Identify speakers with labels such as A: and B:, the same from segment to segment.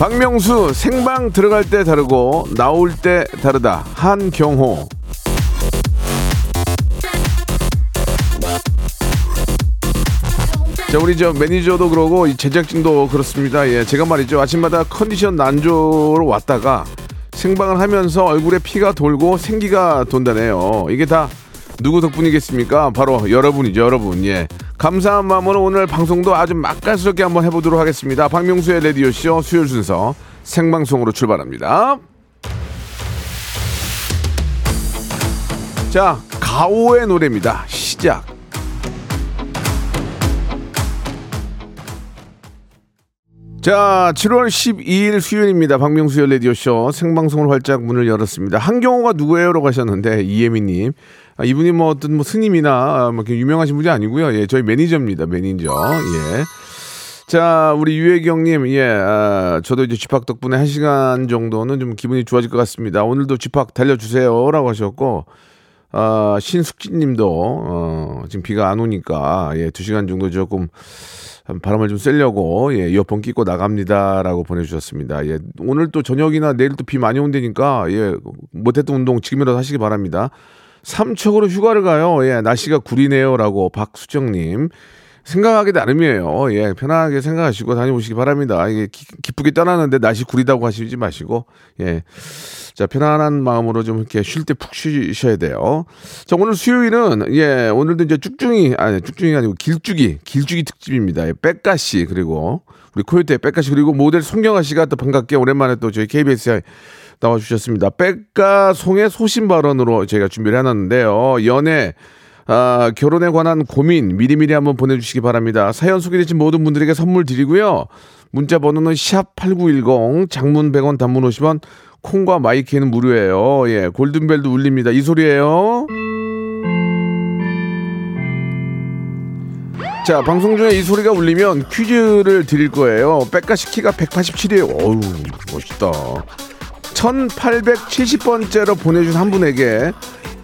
A: 박명수 생방 들어갈 때 다르고 나올 때 다르다. 한경호. 자 우리 저 매니저도 그러고 이 제작진도 그렇습니다. 예 제가 말이죠. 아침마다 컨디션 난조로 왔다가 생방을 하면서 얼굴에 피가 돌고 생기가 돈다네요. 이게 다 누구 덕분이겠습니까? 바로 여러분이죠 여러분. 예. 감사한 마음으로 오늘 방송도 아주 맛깔스럽게 한번 해보도록 하겠습니다. 박명수의 레디오쇼 수요일 순서 생방송으로 출발합니다. 자 가오의 노래입니다. 시작. 자, 7월 12일 수요일입니다. 박명수의 라디오쇼 생방송을 활짝 문을 열었습니다. 한경호가 누구예요?라고 하셨는데 이예미님, 아, 이분이 뭐 어떤 뭐 스님이나 아, 뭐 유명하신 분이 아니고요. 예, 저희 매니저입니다. 매니저. 예. 자, 우리 유혜경님, 예, 아, 저도 이제 집합 덕분에 한 시간 정도는 좀 기분이 좋아질 것 같습니다. 오늘도 집합 달려주세요 라고 하셨고, 아, 신숙진님도 어, 지금 비가 안 오니까 예, 두 시간 정도 조금 바람을 좀 쐬려고 예, 이어폰 끼고 나갑니다 라고 보내주셨습니다. 예, 오늘 또 저녁이나 내일 또 비 많이 온다니까 예, 못했던 운동 지금이라도 하시기 바랍니다. 삼척으로 휴가를 가요. 예, 날씨가 구리네요라고 박수정님. 생각하기 나름이에요. 예, 편하게 생각하시고 다녀오시기 바랍니다. 이게 기, 기쁘게 떠나는데 날씨 구리다고 하시지 마시고, 예. 자, 편안한 마음으로 좀 이렇게 쉴 때 푹 쉬셔야 돼요. 자, 오늘 수요일은, 예, 오늘도 이제 쭉중이, 아니, 쭉중이 아니고 길쭉이, 길쭉이 특집입니다. 예, 백가 씨, 그리고 우리 코요태 백가 씨, 그리고 모델 송경아 씨가 또 반갑게 오랜만에 또 저희 KBS에 나와주셨습니다. 백가 송의 소신 발언으로 저희가 준비를 해놨는데요. 연애, 아, 결혼에 관한 고민 미리미리 한번 보내주시기 바랍니다. 사연 소개되신 모든 분들에게 선물 드리고요. 문자 번호는 샵8910 장문 100원 단문 50원 콩과 my K는 무료예요. 예, 골든벨도 울립니다. 이 소리예요. 자, 방송 중에 이 소리가 울리면 퀴즈를 드릴 거예요. 빽가 씨 키가 187이에요. 어우, 멋있다. 1870번째로 보내준 한 분에게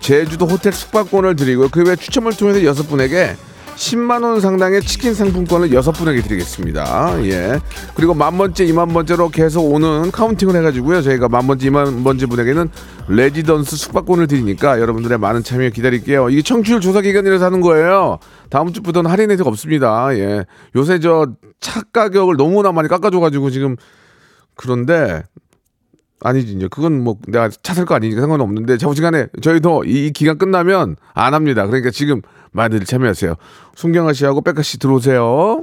A: 제주도 호텔 숙박권을 드리고 그외 추첨을 통해서 여섯 분에게 10만 원 상당의 치킨 상품권을 여섯 분에게 드리겠습니다. 예. 그리고 만 번째, 이만 번째로 계속 오는 counting을 해가지고요. 저희가 만 번째, 이만 번째 분에게는 레지던스 숙박권을 드리니까 여러분들의 많은 참여 기다릴게요. 이게 청취율 조사 기간이라서 하는 거예요. 다음 주부터는 할인 혜택 없습니다. 예. 요새 저 차 가격을 너무나 많이 깎아줘가지고 지금 그런데 아니지 이제 그건 뭐 내가 차 살 거 아니니까 상관은 없는데 자부지간에 저희도 이 기간 끝나면 안 합니다. 그러니까 지금 많이들 참여하세요. 송경아 씨하고 백가 씨 들어오세요.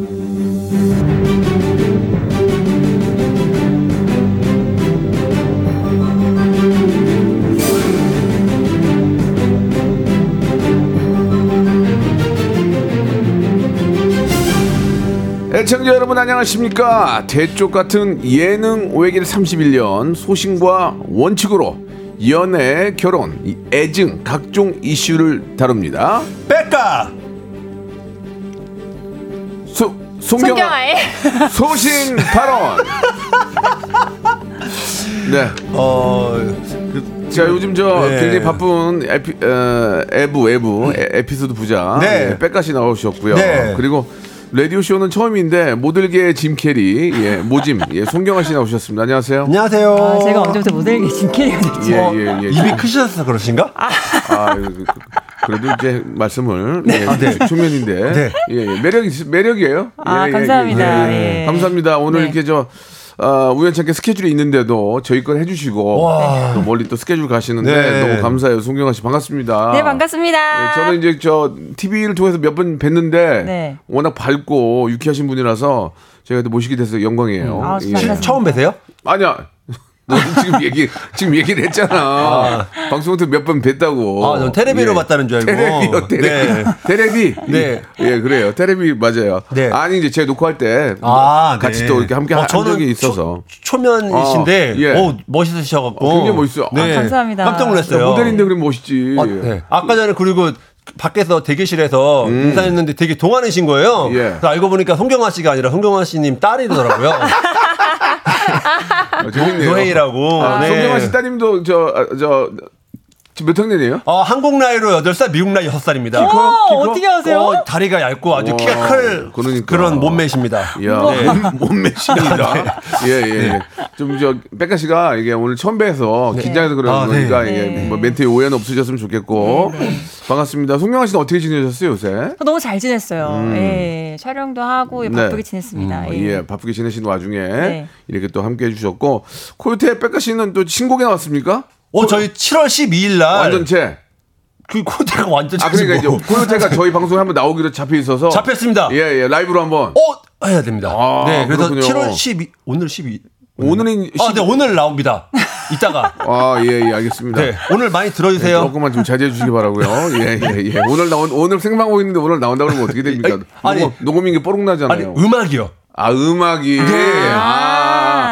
A: 애청자 여러분 안녕하십니까 대쪽 같은 예능 외길 31년 소신과 원칙으로 연애 결혼 이 애증 각종 이슈를 다룹니다
B: 백가
A: 소, 송경아
C: 송경아의
A: 소신 발언 네어자 요즘 저
B: 네.
A: 굉장히 바쁜 에피, 어, 에부 에부 에, 에피소드 부자
B: 네.
A: 예, 백가시 나오셨고요.
B: 네.
A: 그리고 라디오 쇼는 처음인데 모델계의 짐 캐리 예, 모짐 예, 송경아 씨 나오셨습니다. 안녕하세요.
B: 안녕하세요.
C: 아, 제가 언제부터 모델계 짐 캐리가 됐죠?
A: 예, 예, 예.
B: 입이 크셔서 그러신가?
A: 아, 그- 그- 그래도 이제 말씀을 예,
B: 아, 네.
A: 초면인데
B: 네.
A: 예, 예. 매력 있- 매력이에요.
C: 아,
A: 예, 예,
C: 감사합니다.
A: 예, 예.
C: 예.
A: 감사합니다. 오늘
C: 네.
A: 이렇게 저 어, 우연찮게 스케줄이 있는데도 저희 걸 해주시고
B: 와.
A: 또 멀리 또 스케줄 가시는데
B: 네.
A: 너무 감사해요. 송경아 씨 반갑습니다.
C: 네, 반갑습니다.
A: 네, 저는 이제 저 TV를 통해서 몇 번 뵀는데
C: 네.
A: 워낙 밝고 유쾌하신 분이라서 제가 또 모시게 돼서 영광이에요.
C: 아,
A: 예.
B: 처음 뵈세요?
A: 아니야. 너 지금 얘기 지금 얘기를 했잖아. 방송부터 몇번 뵀다고.
B: 아, 전 테레비로
A: 예.
B: 봤다는 줄 알고.
A: 테레비요, 테레비.
B: 네.
A: 테레비.
B: 네.
A: 예, 그래요. 테레비 맞아요.
B: 네.
A: 아니 이제 제 녹화할 때
B: 아,
A: 같이
B: 네.
A: 또 이렇게 함께
B: 어,
A: 한
B: 저는
A: 적이 있어서.
B: 초, 면이신데
A: 어, 예.
B: 오, 멋있으셔 갖고.
A: 어, 굉장히 멋있어요. 아,
C: 감사합니다.
B: 깜짝 놀랐어요.
A: 모델인데 그럼 멋있지.
B: 아, 네. 아까 전에 그리고 밖에서 대기실에서 인사했는데 되게 동안이신 거예요.
A: 음. 예.
B: 그래서 알고 보니까 송경아 씨가 아니라 송경아 씨님 딸이더라고요.
A: 어, 재밌네요.
B: 노혜이라고.
A: 아,
B: 네.
A: 송경아 씨 따님도 저, 아, 저, 지금 몇 학년이에요?
B: 어, 한국 나이로 8살, 미국 나이 6살입니다.
C: 어,
A: 키가?
C: 어떻게 아세요?
B: 어, 다리가 얇고 아주
A: 와,
B: 키가 클
A: 그러니까.
B: 그런 몸매십니다.
A: 야, 몸- 몸매신이다. 예, 예, 예. 좀, 저, 백가 씨가 이게 오늘 처음 뵈서 긴장해서 그러는
B: 아, 네.
A: 거니까 이게
C: 네.
A: 뭐 멘트에 오해는 없으셨으면 좋겠고. 반갑습니다. 송경아 씨는 어떻게 지내셨어요, 요새?
C: 너무 잘 지냈어요. 예, 촬영도 하고
A: 음. 네.
C: 바쁘게 지냈습니다.
A: 어, 예, 바쁘게 지내시는 와중에
C: 네.
A: 이렇게 또 함께 해주셨고. 코요태 백가 씨는 또 신곡이 나왔습니까?
B: 어, 저희 7월 12일 날
A: 완전체.
B: 그 코드가 완전
A: 아, 그러니까 이제. 코요태가 저희 방송에 한번 나오기로 잡혀 있어서.
B: 잡혔습니다.
A: 예, 예, 라이브로 한번.
B: 어, 해야 됩니다.
A: 아,
B: 네, 그래서
A: 그렇군요.
B: 7월 12 오늘 12
A: 오늘은.
B: 아,
A: 시-
B: 네, 오늘 나옵니다. 이따가.
A: 아, 예, 예, 알겠습니다.
B: 네, 오늘 많이 들어주세요.
A: 조금만 좀 자제해 주시기 바라고요. 예, 예, 예. 오늘 나온 오늘 생방하고 있는데 오늘 나온다 그러면 어떻게 됩니까?
B: 아니,
A: 녹음, 녹음인 게 뽀록
B: 아니,
A: 나잖아요.
B: 음악이요.
A: 아, 음악이. 아.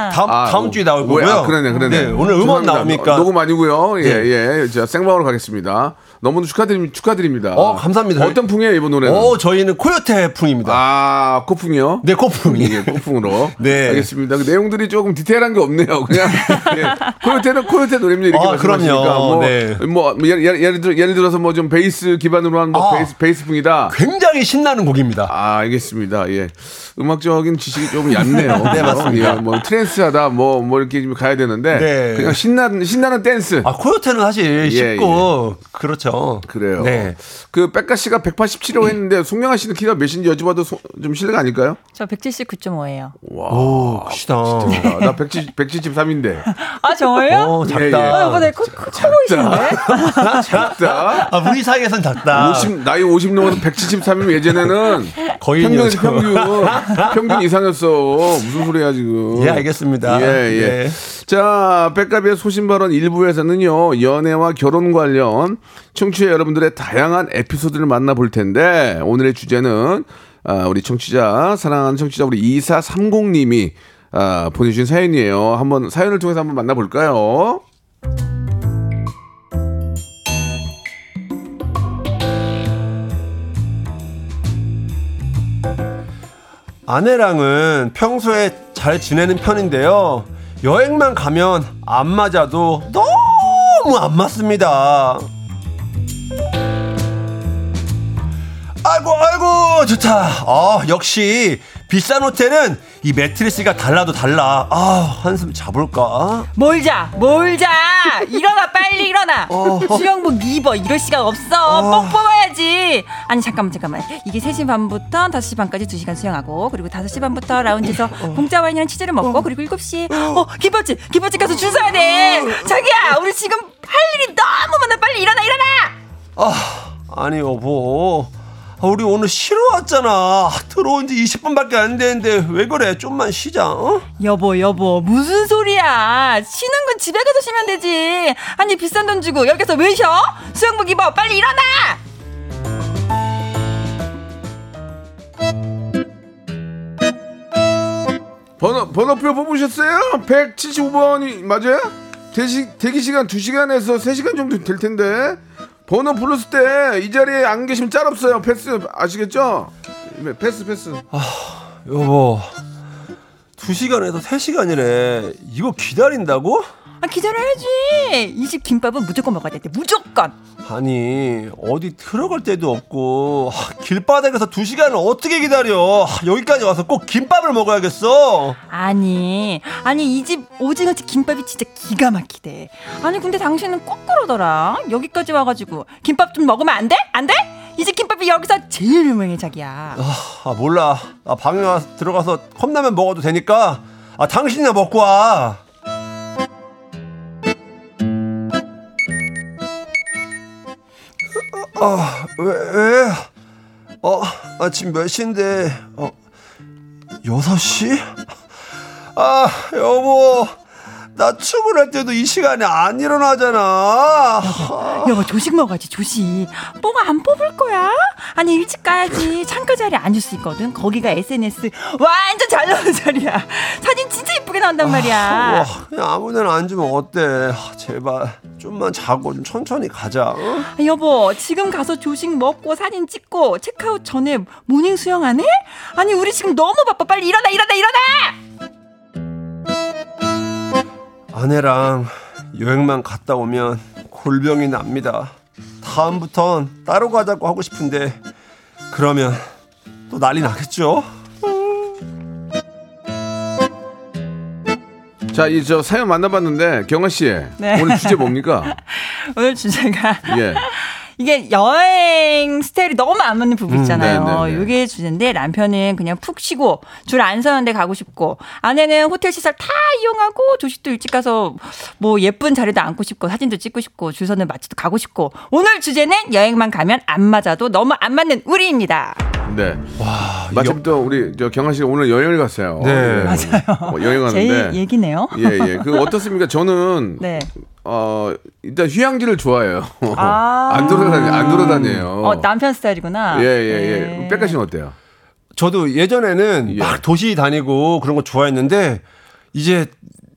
B: 다음,
A: 아,
B: 다음 주에 나올
A: 왜?
B: 거고요.
A: 아, 그러네, 그러네.
B: 네, 오늘
A: 죄송합니다.
B: 나오니까.
A: 녹음 아니고요. 예,
B: 네.
A: 예. 자, 생방으로 가겠습니다. 너무 축하드립니다. 축하드립니다.
B: 어, 감사합니다.
A: 어떤 풍이에요, 이번 노래는?
B: 어, 저희는 코요테 풍입니다.
A: 아, 코풍이요?
B: 네, 코풍이.
A: 예, 코풍으로.
B: 네.
A: 알겠습니다. 그 내용들이 조금 디테일한 게 없네요. 그냥 예. 코요태는 코요태 노래입니다. 이렇게
B: 아,
A: 말씀하시니까
B: 그럼요.
A: 뭐,
B: 네.
A: 뭐 예를, 예를, 예를, 들어, 예를 들어서 뭐 좀 베이스 기반으로 한 뭐
B: 아.
A: 베이스 베이스 풍이다.
B: 굉장히 신나는 곡입니다.
A: 아, 알겠습니다. 예. 음악적인 지식이 조금 얕네요.
B: 네, 맞습니다.
A: 예, 뭐 trance 하다 뭐뭐 이렇게 좀 가야 되는데
B: 네.
A: 그냥 신나는 신나는 댄스.
B: 아, 코요태는 사실
A: 예,
B: 쉽고 그렇죠.
A: 그래요.
B: 네.
A: 그 빽가 씨가 187호 했는데 송경아 씨는 키가 몇인지 여쭤봐도 소- 좀 실례가 아닐까요?
C: 저 179.5예요.
A: 와.
B: 오, 크시다.
A: 아, 나 170, 173인데.
C: 아, 정말요?
B: 어,
A: 예,
B: 작다.
A: 예.
C: 아, 여보네 코, 코, 코 보이시는데?
A: 작다.
B: 아, 우리 사이에선 작다.
A: 50, 나이 50 넘어서 173이면 예전에는
B: 거의 인이었죠.
A: 평균. 평균 이상이었어. 무슨 소리야, 지금.
B: 예, 알겠습니다.
A: 예, 예.
B: 네.
A: 자, 백가비의 소신 발언 일부에서는요, 연애와 결혼 관련 청취자 여러분들의 다양한 에피소드를 만나볼 텐데, 오늘의 주제는, 아, 우리 청취자, 사랑하는 청취자 우리 2430님이 아, 보내주신 사연이에요. 한번 사연을 통해서 한번 만나볼까요?
B: 아내랑은 평소에 잘 지내는 편인데요. 여행만 가면 안 맞아도 너무 안 맞습니다. 아이고 아이고 좋다. 아 역시 비싼 호텔은 이 매트리스가 달라도 달라. 아 한숨 자볼까?
C: 뭘 자, 뭘 자! 일어나, 빨리 일어나!
B: 어.
C: 수영복 입어, 이럴 시간 없어! 뽕 뽑아야지! 아니, 잠깐만, 잠깐만. 이게 3시 반부터 5시 반까지 2시간 수영하고, 그리고 5시 반부터 라운지에서
B: 어.
C: 공짜 와인이랑 치즈를 먹고, 그리고 7시에, 어, 김밥집! 김밥집 가서 줄 서야 돼! 자기야! 우리 지금 할 일이 너무 많아! 빨리 일어나, 일어나!
B: 아 아니 여보. 아, 우리 오늘 쉬러 왔잖아. 들어온 지 20분밖에 안 됐는데 왜 그래? 좀만 쉬자. 어?
C: 여보, 여보, 무슨 소리야? 쉬는 건 집에 가서 쉬면 되지. 아니, 비싼 돈 주고 여기서 왜 쉬어? 수영복 입어, 빨리 일어나!
A: 번호, 번호표 뽑으셨어요? 175번이 맞아요? 대시, 대기 시간 2시간에서 3시간 정도 될 텐데. 번호 불렀을 때 이 자리에 안 계시면 짤 없어요. 패스 아시겠죠? 네, 패스 패스.
B: 여보. 2시간에서 3시간이래. 이거 기다린다고?
C: 아, 기다려야지. 이 집 김밥은 무조건 먹어야 돼. 무조건.
B: 아니 어디 들어갈 데도 없고 아, 길바닥에서 2시간을 어떻게 기다려 아, 여기까지 와서 꼭 김밥을 먹어야겠어
C: 아니, 아니 이 집 오징어집 김밥이 진짜 기가 막히대. 아니 근데 당신은 꼭 그러더라. 여기까지 와가지고 김밥 좀 먹으면 안 돼? 안 돼? 이 집 김밥이 여기서 제일 유명해 자기야.
B: 아 몰라 아, 방에 와서 들어가서 컵라면 먹어도 되니까 아, 당신이나 먹고 와. 아, 왜, 왜? 어, 아침 몇 시인데, 어, 6시? 아, 여보. 나 출근할 때도 이 시간에 안 일어나잖아.
C: 여보 조식 먹어야지 조식 뽕안 뽑을 거야? 아니 일찍 가야지 창가 자리에 앉을 수 있거든 거기가 SNS 완전 잘 나오는 자리야 사진 진짜 이쁘게 나온단 말이야
B: 와, 그냥 아무 데나 앉으면 어때? 아, 제발 좀만 자고 좀 천천히 가자. 어?
C: 아, 여보 지금 가서 조식 먹고 사진 찍고 체크아웃 전에 morning 수영 안 해? 아니 우리 지금 너무 바빠 빨리 일어나 일어나 일어나
B: 아내랑 여행만 갔다 오면 골병이 납니다. 다음부턴 따로 가자고 하고 싶은데 그러면 또 난리 나겠죠?
A: 자, 이 저 사연 만나봤는데 경아 씨
C: 네.
A: 오늘 주제 뭡니까?
C: 오늘 주제가
A: 예.
C: 이게 여행 스타일이 너무 안 맞는 부부 있잖아요.
A: 네, 네, 네.
C: 이게 주제인데 남편은 그냥 푹 쉬고 줄 안 서는데 가고 싶고 아내는 호텔 시설 다 이용하고 조식도 일찍 가서 뭐 예쁜 자리도 앉고 싶고 사진도 찍고 싶고 줄 서는 맛집도 가고 싶고 오늘 주제는 여행만 가면 안 맞아도 너무 안 맞는 우리입니다.
A: 네. 마침 또 우리 저 경아 씨가 오늘 여행을 갔어요.
B: 네.
A: 예.
C: 맞아요.
A: 어, 여행
C: 제. 얘기네요.
A: 예, 예. 그 어떻습니까? 저는
C: 네.
A: 어, 일단 휴양지를 좋아해요.
C: 아.
A: 안 돌아다니 안 돌아다녀요.
C: 어, 남편 스타일이구나.
A: 예, 예, 예.
C: 네.
A: 백가 씨는 어때요?
B: 저도 예전에는
A: 예.
B: 막 도시 다니고 그런 거 좋아했는데 이제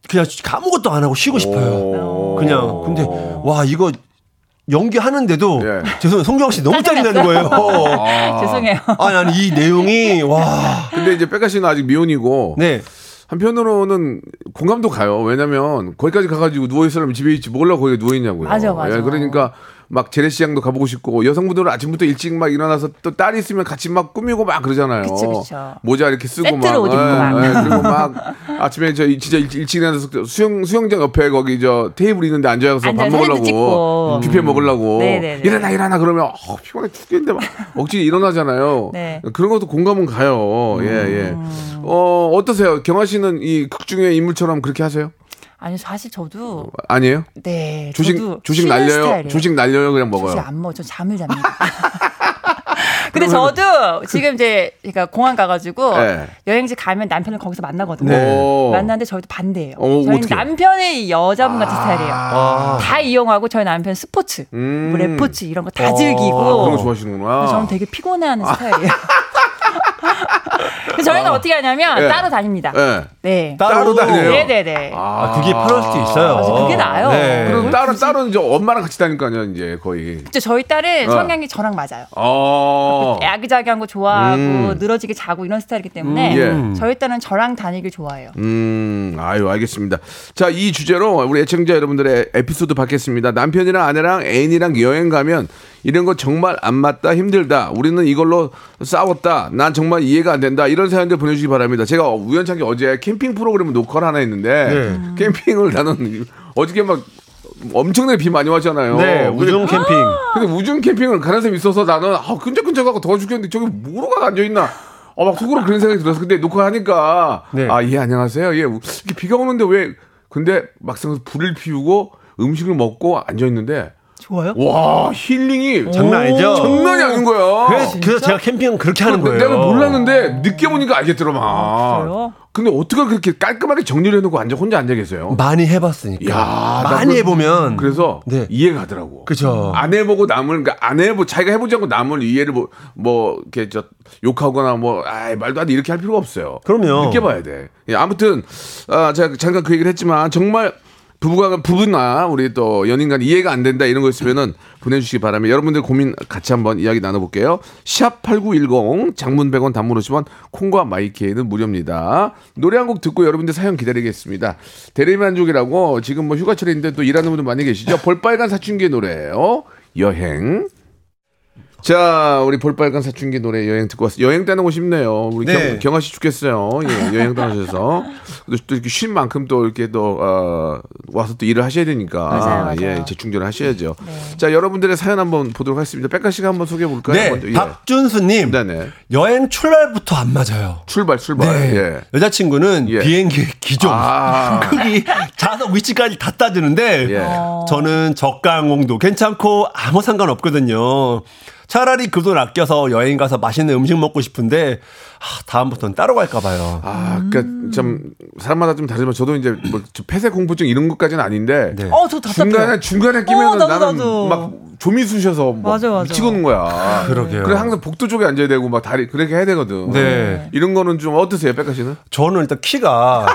B: 그냥 아무것도 안 하고 쉬고 싶어요.
A: 오.
B: 그냥 근데 와 이거 연기하는데도
A: 예.
B: 죄송해요 송경 씨 너무 짜증나는 거예요.
C: 죄송해요.
B: 아니 아니 이 내용이 와
A: 근데 이제 백가 씨는 아직 미혼이고
B: 네.
A: 한편으로는 공감도 가요. 왜냐면 거기까지 가가지고 누워 있으려면 집에 있지 몰라 거기 누워 있냐고요.
C: 맞아, 맞아.
A: 예, 그러니까 막 재래시장도 가보고 싶고 여성분들은 아침부터 일찍 막 일어나서 또 딸이 있으면 같이 막 꾸미고 막 그러잖아요.
C: 그쵸, 그쵸.
A: 모자 이렇게 쓰고 막,
C: 옷 입고
A: 예,
C: 막.
A: 예, 그리고 막 아침에 저 진짜 일- 일찍 일어나서 수영 수영장 옆에 거기 저 테이블 있는데 앉아서 밥 먹으려고
C: 찍고.
A: 뷔페 먹으려고
C: 네네네.
A: 일어나 일어나 그러면 어, 피곤해 죽겠는데 막 억지 일어나잖아요.
C: 네.
A: 그런 것도 공감은 가요. 예, 예. 어, 어떠세요? 경아 씨는 이 극 중의 인물처럼 그렇게 하세요?
C: 아니 사실 저도
A: 아니에요?
C: 네
A: 조식
C: 쉬는
A: 날려요?
C: 스타일이에요.
A: 조식 날려요? 그냥 먹어요?
C: 조식 안 먹어. 저 잠을 잡니다. 근데 저도 지금 이제 그러니까 공항 가가지고
A: 네.
C: 여행지 가면 남편을 거기서 만나거든요.
A: 네.
C: 만나는데 저희도 반대예요.
A: 어, 어떡해요?
C: 남편의 여자분 같은 스타일이에요.
B: 아.
C: 다 이용하고 저희 남편 스포츠,
A: 음.
C: 뭐 레포츠 이런 거다
A: 아,
C: 즐기고.
A: 그런 거 좋아하시는구나.
C: 저는 되게 피곤해하는 스타일이에요. 저희는 어떻게 하냐면
A: 네.
C: 따로 다닙니다.
A: 예.
C: 네.
A: 따로 다녀요?
C: 네네네.
B: 아, 그게 편할 수도 있어요.
C: 맞아, 그게 나아요.
B: 네.
A: 그럼 딸은, 딸은 이제 엄마랑 같이 다닐 거 아니야, 이제 거의.
C: 진짜 저희 딸은
A: 어.
C: 성향이 저랑 맞아요.
A: 어.
C: 야기자기한 거 좋아하고
A: 음.
C: 늘어지게 자고 이런 스타일이기 때문에
A: 음, 예.
C: 저희 딸은 저랑 다니길 좋아해요.
A: 음, 아유, 알겠습니다. 자, 이 주제로 우리 애청자 여러분들의 에피소드 받겠습니다. 남편이랑 아내랑 애인이랑 여행 가면 이런 거 정말 안 맞다, 힘들다. 우리는 이걸로 싸웠다. 난 정말 이해가 안 된다. 이런 사연들 보내주시기 바랍니다. 제가 우연찮게 어제 캠핑 프로그램 녹화를 하나 했는데 캠핑을 나는 어저께 막 엄청나게 비 많이 왔잖아요.
B: 네, 우중 캠핑.
A: 근데 우중 캠핑을 가는 사람이 있어서 나는 아, 끈적끈적하고 더워 죽겠는데 저기 뭐로 가 앉아 있나. 어, 막 속으로 그런 생각이 들었어. 근데 녹화하니까
B: 네.
A: 아, 예, 안녕하세요. 예, 이렇게 비가 오는데 왜 근데 막상 불을 피우고 음식을 먹고 앉아 있는데
C: 좋아요?
A: 와, 힐링이
B: 장난 아니죠?
A: 장난이 아닌 거야.
B: 그래서, 그래서 제가 캠핑은 그렇게 하는 거예요.
A: 내가 몰랐는데 늦게 보니까 알겠더라, 막.
C: 그래요?
A: 근데 어떻게 그렇게 깔끔하게 정리를 해놓고 앉아, 혼자 앉아 계세요?
B: 많이 해봤으니까.
A: 야, 나
B: 많이
A: 그-
B: 해보면.
A: 그래서
B: 네.
A: 이해가 가더라고.
B: 그죠.
A: 안 해보고 남을 그러니까 안 해보 자기가 해보지 않고 남을 이해를 뭐, 뭐 이렇게 저 욕하거나 뭐 아, 말도 안 돼 이렇게 할 필요가 없어요.
B: 그럼요.
A: 느껴봐야 돼. 예, 아무튼 아, 제가 잠깐 그 얘기를 했지만 정말 부부가 부부나 우리 또 연인간 이해가 안 된다 이런 거 있으면은 보내주시기 바랍니다. 여러분들 고민 같이 한번 이야기 나눠볼게요. 샵 #8910 장문 100원 단문 50원 콩과 마이케이는 무료입니다. 노래 한 곡 듣고 여러분들 사연 기다리겠습니다. 대리만족이라고 지금 뭐 휴가철인데 또 일하는 분들 많이 계시죠. 볼빨간 사춘기의 노래예요. 여행. 자, 우리 볼빨간 사춘기 노래 여행 듣고 왔어요. 여행 다니고 싶네요. 우리
B: 네.
A: 경, 경아 씨 죽겠어요. 예, 여행 다니셔서. 또, 또 이렇게 쉴 만큼 또 이렇게 또, 어, 와서 또 일을 하셔야 되니까.
C: 맞아요, 맞아요.
A: 예, 재충전을 하셔야죠. 자, 여러분들의 사연 한번 보도록 하겠습니다. 백가 씨가 한번 소개해 볼까요?
B: 네,
A: 먼저? 예.
B: 박준수님.
A: 네네.
B: 여행 출발부터 안 맞아요.
A: 출발, 출발.
B: 네.
A: 예.
B: 여자친구는
A: 예.
B: 비행기 기종.
A: 아.
B: 거기 좌석 위치까지 다 따지는데
A: 예.
B: 저는 저가 항공도 괜찮고 아무 상관 없거든요. 차라리 그 돈 아껴서 여행 가서 맛있는 음식 먹고 싶은데 아, 다음부터는 따로 갈까 봐요.
A: 아, 그니까 참, 사람마다 좀 다르지만 저도 이제 뭐, 저 폐쇄 공포증 이런 것까지는 아닌데.
B: 네.
C: 어, 저.
A: 중간에, 중간에 끼면
C: 어,
A: 나는. 막 조미 쑤셔서 막
C: 맞아, 맞아.
A: 미치겠는 거야.
B: 그러게요.
A: 그래 항상 복도 쪽에 앉아야 되고 막 다리 그렇게 해야 되거든.
B: 네.
A: 이런 거는 좀 어떠세요, 백가 씨는?
B: 저는 일단 키가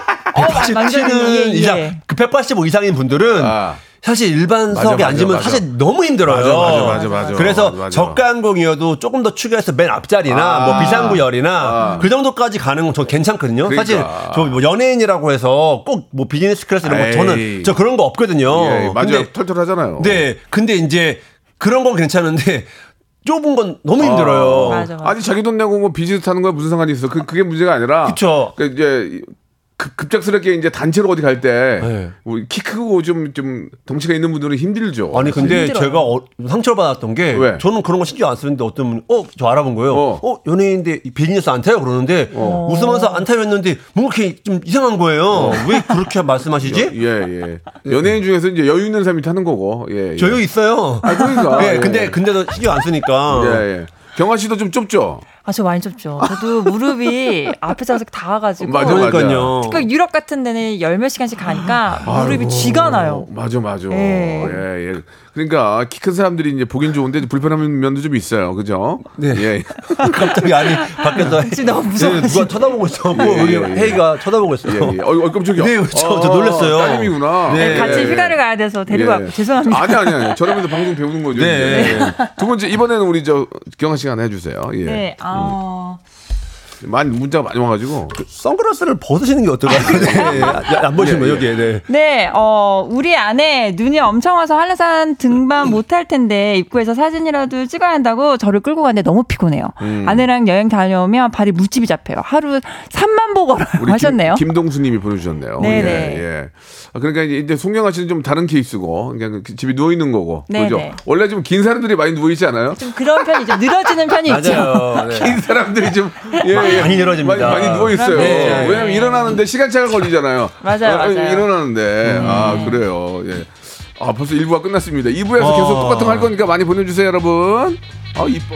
C: 완전히,
B: 187은
C: 예, 예.
B: 이상, 그 185 이상인 분들은
A: 아.
B: 사실 일반석에 앉으면
A: 맞아.
B: 사실 너무 힘들어요.
A: 맞아, 맞아, 맞아, 맞아.
B: 그래서
A: 맞아.
B: 저가 항공이어도 조금 더 추가해서 맨 앞자리나
A: 아.
B: 뭐 비상구열이나
A: 아.
B: 그 정도까지 가는 건 저 괜찮거든요.
A: 그러니까.
B: 사실 저 뭐 연예인이라고 해서 꼭 뭐 비즈니스 클래스 이런 거. 저는 저 그런 거 없거든요.
A: 예, 맞아요.
B: 근데
A: 털털하잖아요.
B: 네, 근데 이제 그런 건 괜찮은데 좁은 건 너무 힘들어요.
C: 맞아, 맞아.
A: 아니 자기 돈 내고 뭐 비즈니스 타는 거야 무슨 상관이 있어? 그 그게 문제가 아니라.
B: 그쵸.
A: 그 이제 급, 급작스럽게 이제 단체로 어디 갈때
B: 네.
A: 키 크고 좀 좀 덩치가 있는 분들은 힘들죠.
B: 아니 근데
C: 힘들어요.
B: 제가 어, 상처를 받았던 게
A: 왜?
B: 저는 그런 거 신경 안 쓰는데 어떤 분이 어저 알아본 거예요.
A: 어.
B: 어, 연예인인데 이 비즈니스 안 타요 그러는데 웃으면서 안 타요 했는데 뭔가 이렇게 좀 이상한 거예요. 왜 그렇게 말씀하시지?
A: 예, 예. 연예인 중에서 이제 여유 있는 사람이 타는 거고. 예. 예.
B: 저요 있어요.
A: 아, 그러니까.
B: 예,
A: 예.
B: 근데 근데도 신경 안 쓰니까.
A: 예, 예. 경아 씨도 좀 좁죠?
C: 아, 저 많이 좁죠. 저도 무릎이 앞에 자서 닿아가지고.
A: 맞아, 맞아.
B: 그러니까요.
C: 그 유럽 같은 데는 열 몇 시간씩 가니까 무릎이
A: 아이고,
C: 쥐가 나요.
A: 맞아, 맞아.
C: 예.
A: 예, 예. 그러니까 키 큰 사람들이 이제 보긴 좋은데 불편한 면도 좀 있어요. 그죠?
B: 네.
A: 예.
B: 갑자기 아니 밖에서
C: 지금 너무 무서워.
B: 예, 누가 쳐다보고 있어. 뭐
A: 예,
B: 우리
A: 예, 예.
B: 헤이가 쳐다보고 있어요.
A: 예, 예. 어, 어, 깜짝이야.
B: 네, 저- 저 놀랐어요.
A: 따님이구나.
B: 네.
C: 네, 같이 휴가를 가야 돼서 데리고
A: 예.
C: 왔고 죄송합니다.
A: 아니, 아니, 아니. 저러면서 방송 배우는 거죠.
B: 네.
A: 두 번째, 이번에는 우리 저, 경아 씨가 하나 해주세요. 예.
C: 네, 아,
A: 많이, 문자가 많이 와가지고.
B: 선글라스를 벗으시는 게 어떨까요? 네. 안 보시면
A: 예, 예.
B: 여기에 네.
C: 네, 어, 우리 아내 눈이 엄청 와서 한라산 등반 못 할 텐데 입구에서 사진이라도 찍어야 한다고 저를 끌고 갔는데 너무 피곤해요.
A: 음.
C: 아내랑 여행 다녀오면 발이 물집이 잡혀요. 하루 3만 보 걸어요.
A: 우리
C: 하셨네요.
A: 김, 김동수님이 보내주셨네요.
C: 네네.
A: 예, 예. 아, 그러니까 이제- 송경아 씨는 좀 다른 케이스고, 그냥 그 집에 누워 있는 거고,
C: 네네.
A: 그죠? 원래 좀 긴 사람들이 많이 누워 있지 않아요?
C: 좀 그런 편이 좀 늘어지는 편이 있죠.
B: 맞아요. 네.
A: 긴 사람들이 좀 예, 예.
B: 많이 늘어집니다.
A: 많이, 많이 누워 있어요.
B: 네.
A: 왜냐면 일어나는데 시간차가 걸리잖아요.
C: 맞아요,
A: 아,
C: 맞아요.
A: 일어나는데 아 그래요. 예. 아 벌써 1부가 끝났습니다. 2부에서
B: 어.
A: 계속 똑같은 거 할 거니까 많이 보내주세요, 여러분. 아 이뻐.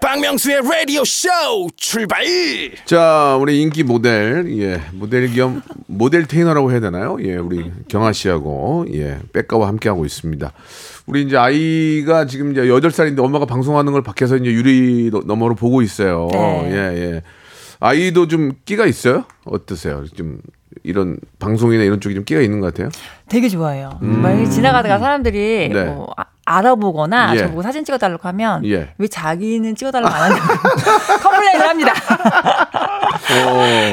D: 박명수의 라디오 쇼 출발.
A: 자, 우리 인기 모델, 예, 모델 겸 모델 테이너라고 해야 되나요? 예, 우리 경아 씨하고 예, 백가와 함께 하고 있습니다. 우리 이제 아이가 지금 이제 여덟 살인데 엄마가 방송하는 걸 밖에서 이제 유리 너- 너머로 보고 있어요.
C: 네.
A: 예, 예. 아이도 좀 끼가 있어요? 어떠세요? 좀 이런 방송이나 이런 쪽이 좀 끼가 있는 것 같아요?
C: 되게 좋아해요. 만약에 지나가다가 사람들이
A: 음. 네.
C: 뭐 아- 알아보거나
A: 예.
C: 저보고 사진 찍어달라고 하면
A: 예.
C: 왜 자기는 찍어달라고 안 하냐고 complain을 합니다.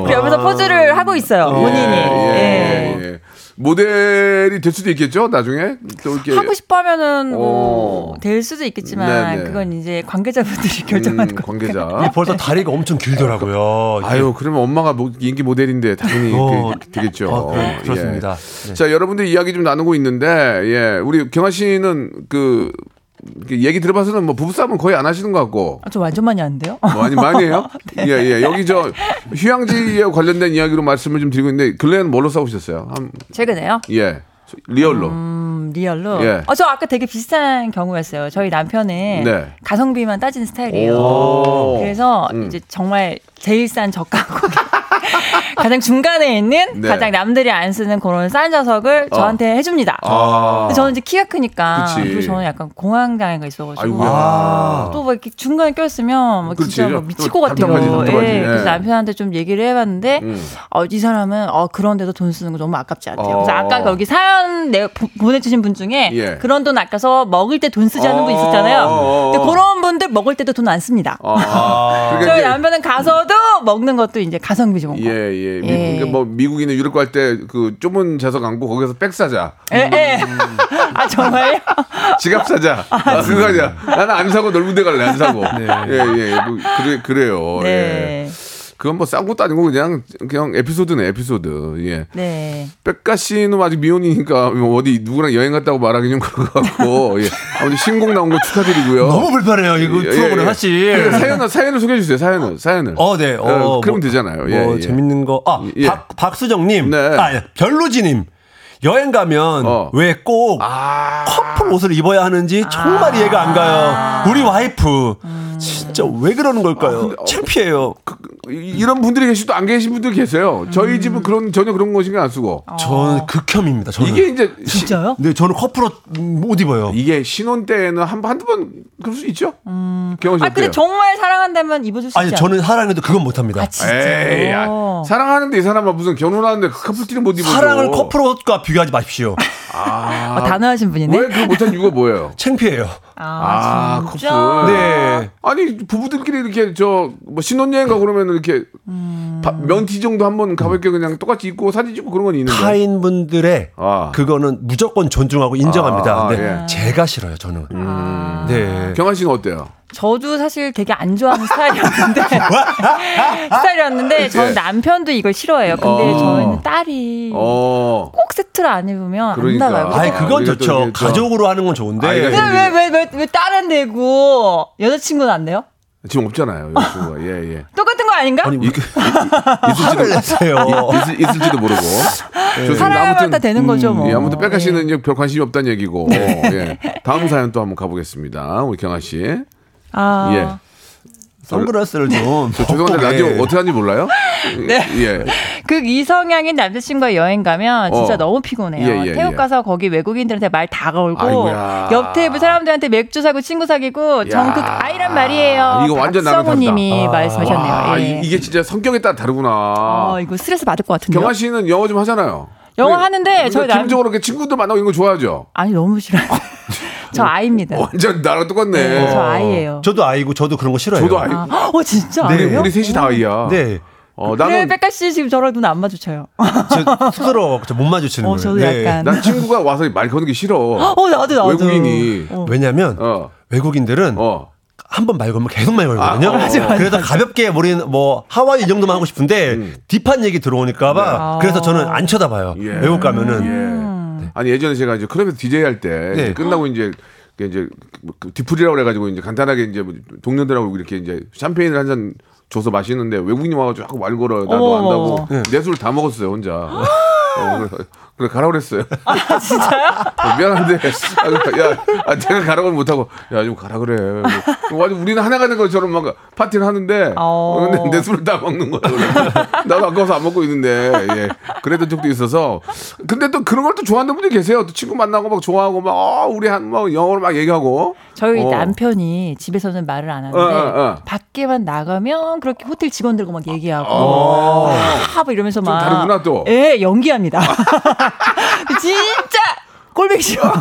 C: 옆에서 포즈를 하고 있어요. 본인이.
A: 예,
C: 예.
A: 예, 예. 모델이 될 수도 있겠죠, 나중에? 또 이렇게
C: 하고 싶어 하면은 뭐
A: 어.
C: 될 수도 있겠지만
A: 네네.
C: 그건 이제 관계자분들이 결정하는
A: 음,
C: 거.
A: 관계자.
B: 벌써 다리가 엄청 길더라고요. 이게.
A: 아유, 그러면 엄마가 뭐 인기 모델인데 당연히
B: 어.
A: 그- 되겠죠.
B: 어, 그렇-
A: 예.
B: 그렇습니다. 네.
A: 자, 여러분들 이야기 좀 나누고 있는데, 예, 우리 경아 씨는 그, 그 얘기 들어봐서는 뭐 부부싸움은 거의 안 하시는 것 같고.
C: 아, 저 완전 많이 하는데요.
A: 많이 많이 해요?
C: 네.
A: 예, 예. 여기 저 휴양지에 관련된 이야기로 말씀을 좀 드리고 있는데 근래에는 뭘로 싸우셨어요? 한,
C: 최근에요.
A: 예. real로.
C: 음, real로.
A: 예.
C: 어, 저 아까 되게 비슷한 경우였어요. 저희 남편은
A: 네.
C: 가성비만 따지는 스타일이에요.
A: 오.
C: 그래서
A: 음.
C: 이제 정말 제일 싼 저가 거기. 가장 중간에 있는
A: 네.
C: 가장 남들이 안 쓰는 그런 싼 좌석을 저한테 해줍니다.
A: 아.
C: 근데 저는 이제 키가 크니까
A: 그치.
C: 그리고 저는 약간 공황 장애가 있어가지고
A: 아이고야.
C: 또뭐 이렇게 중간에 껴있으면 뭐
A: 그렇지.
C: 진짜 뭐 미칠 것 같아요.
A: 답답하지, 답답하지.
C: 예, 그래서
A: 예.
C: 남편한테 좀 얘기를 해봤는데
A: 음.
C: 어, 이 사람은 어, 그런데도 돈 쓰는 거 너무 아깝지 않대요. 그래서
A: 어.
C: 아까 거기 사연 내 보- 보내주신 분 중에
A: 예.
C: 그런 돈 아까서 먹을 때 돈 쓰지 않는 분
A: 어,
C: 있었잖아요.
A: 어, 어, 어.
C: 근데 그런 분들 먹을 때도 돈 안 씁니다.
A: 아.
C: 저희 남편은 가서도 먹는 것도 이제 가성비 좋은 거.
A: 예, 예. 미,
C: 예.
A: 그러니까 뭐 미국이나 유럽 갈 때 그 좁은 좌석 앉고 거기서 백 사자.
C: 예, 예. 아, 정말요?
A: 지갑 사자. 아, 그거 하자. 나는 안 사고 넓은 데 갈래, 안 사고. 예, 예. 뭐, 그래, 그래요. 예.
C: 네.
A: 그건 뭐싼 것도 아니고 그냥, 그냥 에피소드네, 에피소드. 예.
C: 네.
A: 백가 씨는 아직 미혼이니까 뭐 어디 누구랑 여행 갔다고 말하기 좀 그런 것 같고. 예. 아무튼 신곡 나온 거 축하드리고요.
B: 너무 불편해요. 이거
A: 예,
B: 프로그램
A: 예.
B: 사실.
A: 그러니까 사연을, 사연을 소개해 주세요, 사연을. 사연을.
B: 어, 네. 어,
A: 그러면
B: 뭐,
A: 되잖아요. 예,
B: 뭐
A: 예.
B: 재밌는 거. 아,
A: 예.
B: 박, 박수정님.
A: 네.
B: 아, 별로지님. 여행 가면
A: 어.
B: 왜꼭
A: 아.
B: 커플 옷을 입어야 하는지 정말 이해가 안 가요. 우리 와이프. 진짜 왜 그러는 걸까요?
A: 어,
B: 창피해요.
A: 그, 이- 이런 분들이 계시도 안 계신 분들 계세요. 저희 집은 그런 전혀 그런 거 신경 안 쓰고.
B: 저는 극혐입니다. 저는.
A: 이게 이제 시-
C: 진짜요?
B: 네, 저는 커플 옷못 입어요.
A: 이게 신혼 때는 한번 한두 번 그럴 수 있죠. 경험 씨
C: 아, 근데? 정말 사랑한다면 입어줄 수
B: 아니,
C: 있지
B: 저는 사랑해도 그건 못 합니다.
C: 아,
A: 야, 사랑하는데 이 사람아 무슨 결혼하는데 커플티를 못 입어.
B: 사랑을 커플 옷과 비 교하지 마십시오.
C: 아, 단호하신 분이네.
A: 왜 그 못한 이유가 뭐예요?
B: 창피해요.
C: 아,
A: 아,
C: 진짜?
A: 커플.
B: 네.
A: 아니 부부들끼리 이렇게 저 뭐 신혼여행 가 그러면 이렇게
C: 음.
A: 바- 면티 정도 한번 가볍게 그냥 똑같이 입고 사진 찍고 그런 건 있는데.
B: 타인 분들의
A: 아.
B: 그거는 무조건 존중하고 인정합니다.
A: 아,
B: 근데
A: 예. 음.
B: 제가 싫어요, 저는. 네.
A: 경환 씨는 어때요?
C: 저도 사실 되게 안 좋아하는 스타일이었는데 스타일이었는데 저는
A: 예.
C: 남편도 이걸 싫어해요. 근데
A: 어.
C: 저희는 딸이
A: 어.
C: 꼭 세트를 안 입으면
A: 그러니까.
C: 안 나가요.
B: 아이,
A: 아,
B: 그건 좋죠. 가족으로 하는 건 좋은데.
C: 근데 왜왜 왜 왜 딸은 되고 여자친구는 안 돼요?
A: 지금 없잖아요. 여자친구가. 예, 예.
C: 똑같은 거 아닌가?
B: 아니,
A: 이-
B: 화를 내세요.
A: 있을, 있을지도 모르고. 좋습니다.
C: 사랑하면 다 되는 거죠, 뭐.
A: 예, 아무튼 백가 씨는
C: 예.
A: 별 관심이 없다는 얘기고. 예. 다음 사연 또 한번 가보겠습니다. 우리 경아 씨.
C: 아,
A: 예.
B: 선글라스를 좀.
A: 저 죄송한데 라디오
B: 예.
A: 어떻게 하는지 몰라요?
C: 네.
A: 예.
C: 그 이성향인 남자친구와 여행 가면 진짜
A: 어.
C: 너무 피곤해요.
A: 예, 예,
C: 태국
A: 예.
C: 가서 거기 외국인들한테 말 다 걸고
A: 아이고야.
C: 옆 테이블 사람들한테 맥주 사고 친구 사귀고 정극 아이란 말이에요.
A: 이거 완전 나랑
C: 박성우님이 말씀하셨네요.
A: 아,
C: 예.
A: 이- 이게 진짜 성격에 따라 다르구나.
C: 어, 이거 스트레스 받을 것 같은데요.
A: 경아 씨는 영어 좀 하잖아요.
C: 영어
A: 근데-
C: 하는데 저희 남-
A: 기본적으로 친구들 만나고 이런 거 좋아하죠.
C: 아니 너무 싫어요. 저 아이입니다.
A: 완전 나랑 똑같네.
C: 네, 저 아이예요.
B: 저도 아이고, 저도 그런 거 싫어해요.
A: 저도 아이.
C: 아, 어 진짜
A: 우리,
C: 아이예요?
A: 우리 셋이 다 아이야.
B: 네.
A: 어,
C: 그래
A: 나는
C: 백가 씨 지금 저랑 눈 안 마주쳐요.
B: 저 스스로 못 마주치는
C: 어
B: 거예요.
C: 저도
B: 네.
C: 약간.
A: 난 친구가 와서 말 거는 게 싫어.
C: 어 나도 나도.
A: 외국인이.
C: 어.
B: 왜냐면
A: 어.
B: 외국인들은
A: 어.
B: 한번 말 걸면 계속 말 걸거든요.
A: 아, 맞아,
B: 그래서 가볍게 우리는 뭐 하와이 이 정도만 하고 싶은데
A: 음.
B: 딥한 얘기 들어오니까봐 그래서 저는 안 쳐다봐요.
A: 예.
B: 외국 가면은
A: 예. 아니 예전에 제가 이제 클럽에서 DJ 할때
B: 네.
A: 끝나고 이제 그 이제 그 디프리라고 그래가지고 이제 간단하게 이제 뭐 동료들하고 이렇게 이제 샴페인을 한 잔 줘서 마시는데 외국인이 와가지고 자꾸 말 걸어 나도 안다고
B: 네.
A: 내술다 먹었어요 혼자. 어, 그래, 그래 가라 그랬어요.
C: 아, 진짜요?
A: 어, 미안한데 아, 야 아, 제가 가라고 못하고 야 좀 가라 그래. 완전 우리는 하나가 된 것처럼 막 파티를 하는데
C: 어.
A: 근데 내 술을 다 먹는. 그래. 나도 아까워서 안 먹고 있는데 예. 그랬던 적도 있어서 근데 또 그런 걸 또 좋아하는 분들이 계세요. 또 친구 만나고 막 좋아하고 막 어, 우리 한뭐 영어로 막 얘기하고
C: 저희
A: 어.
C: 남편이 집에서는 말을 안 하는데
A: 어, 어, 어.
C: 밖에만 나가면 그렇게 호텔 직원들과 막 얘기하고
A: 어.
C: 아, 뭐 이러면서 막
A: 다르구나, 또.
C: 예, 연기 합니다. 진짜 꼴보기 싫어.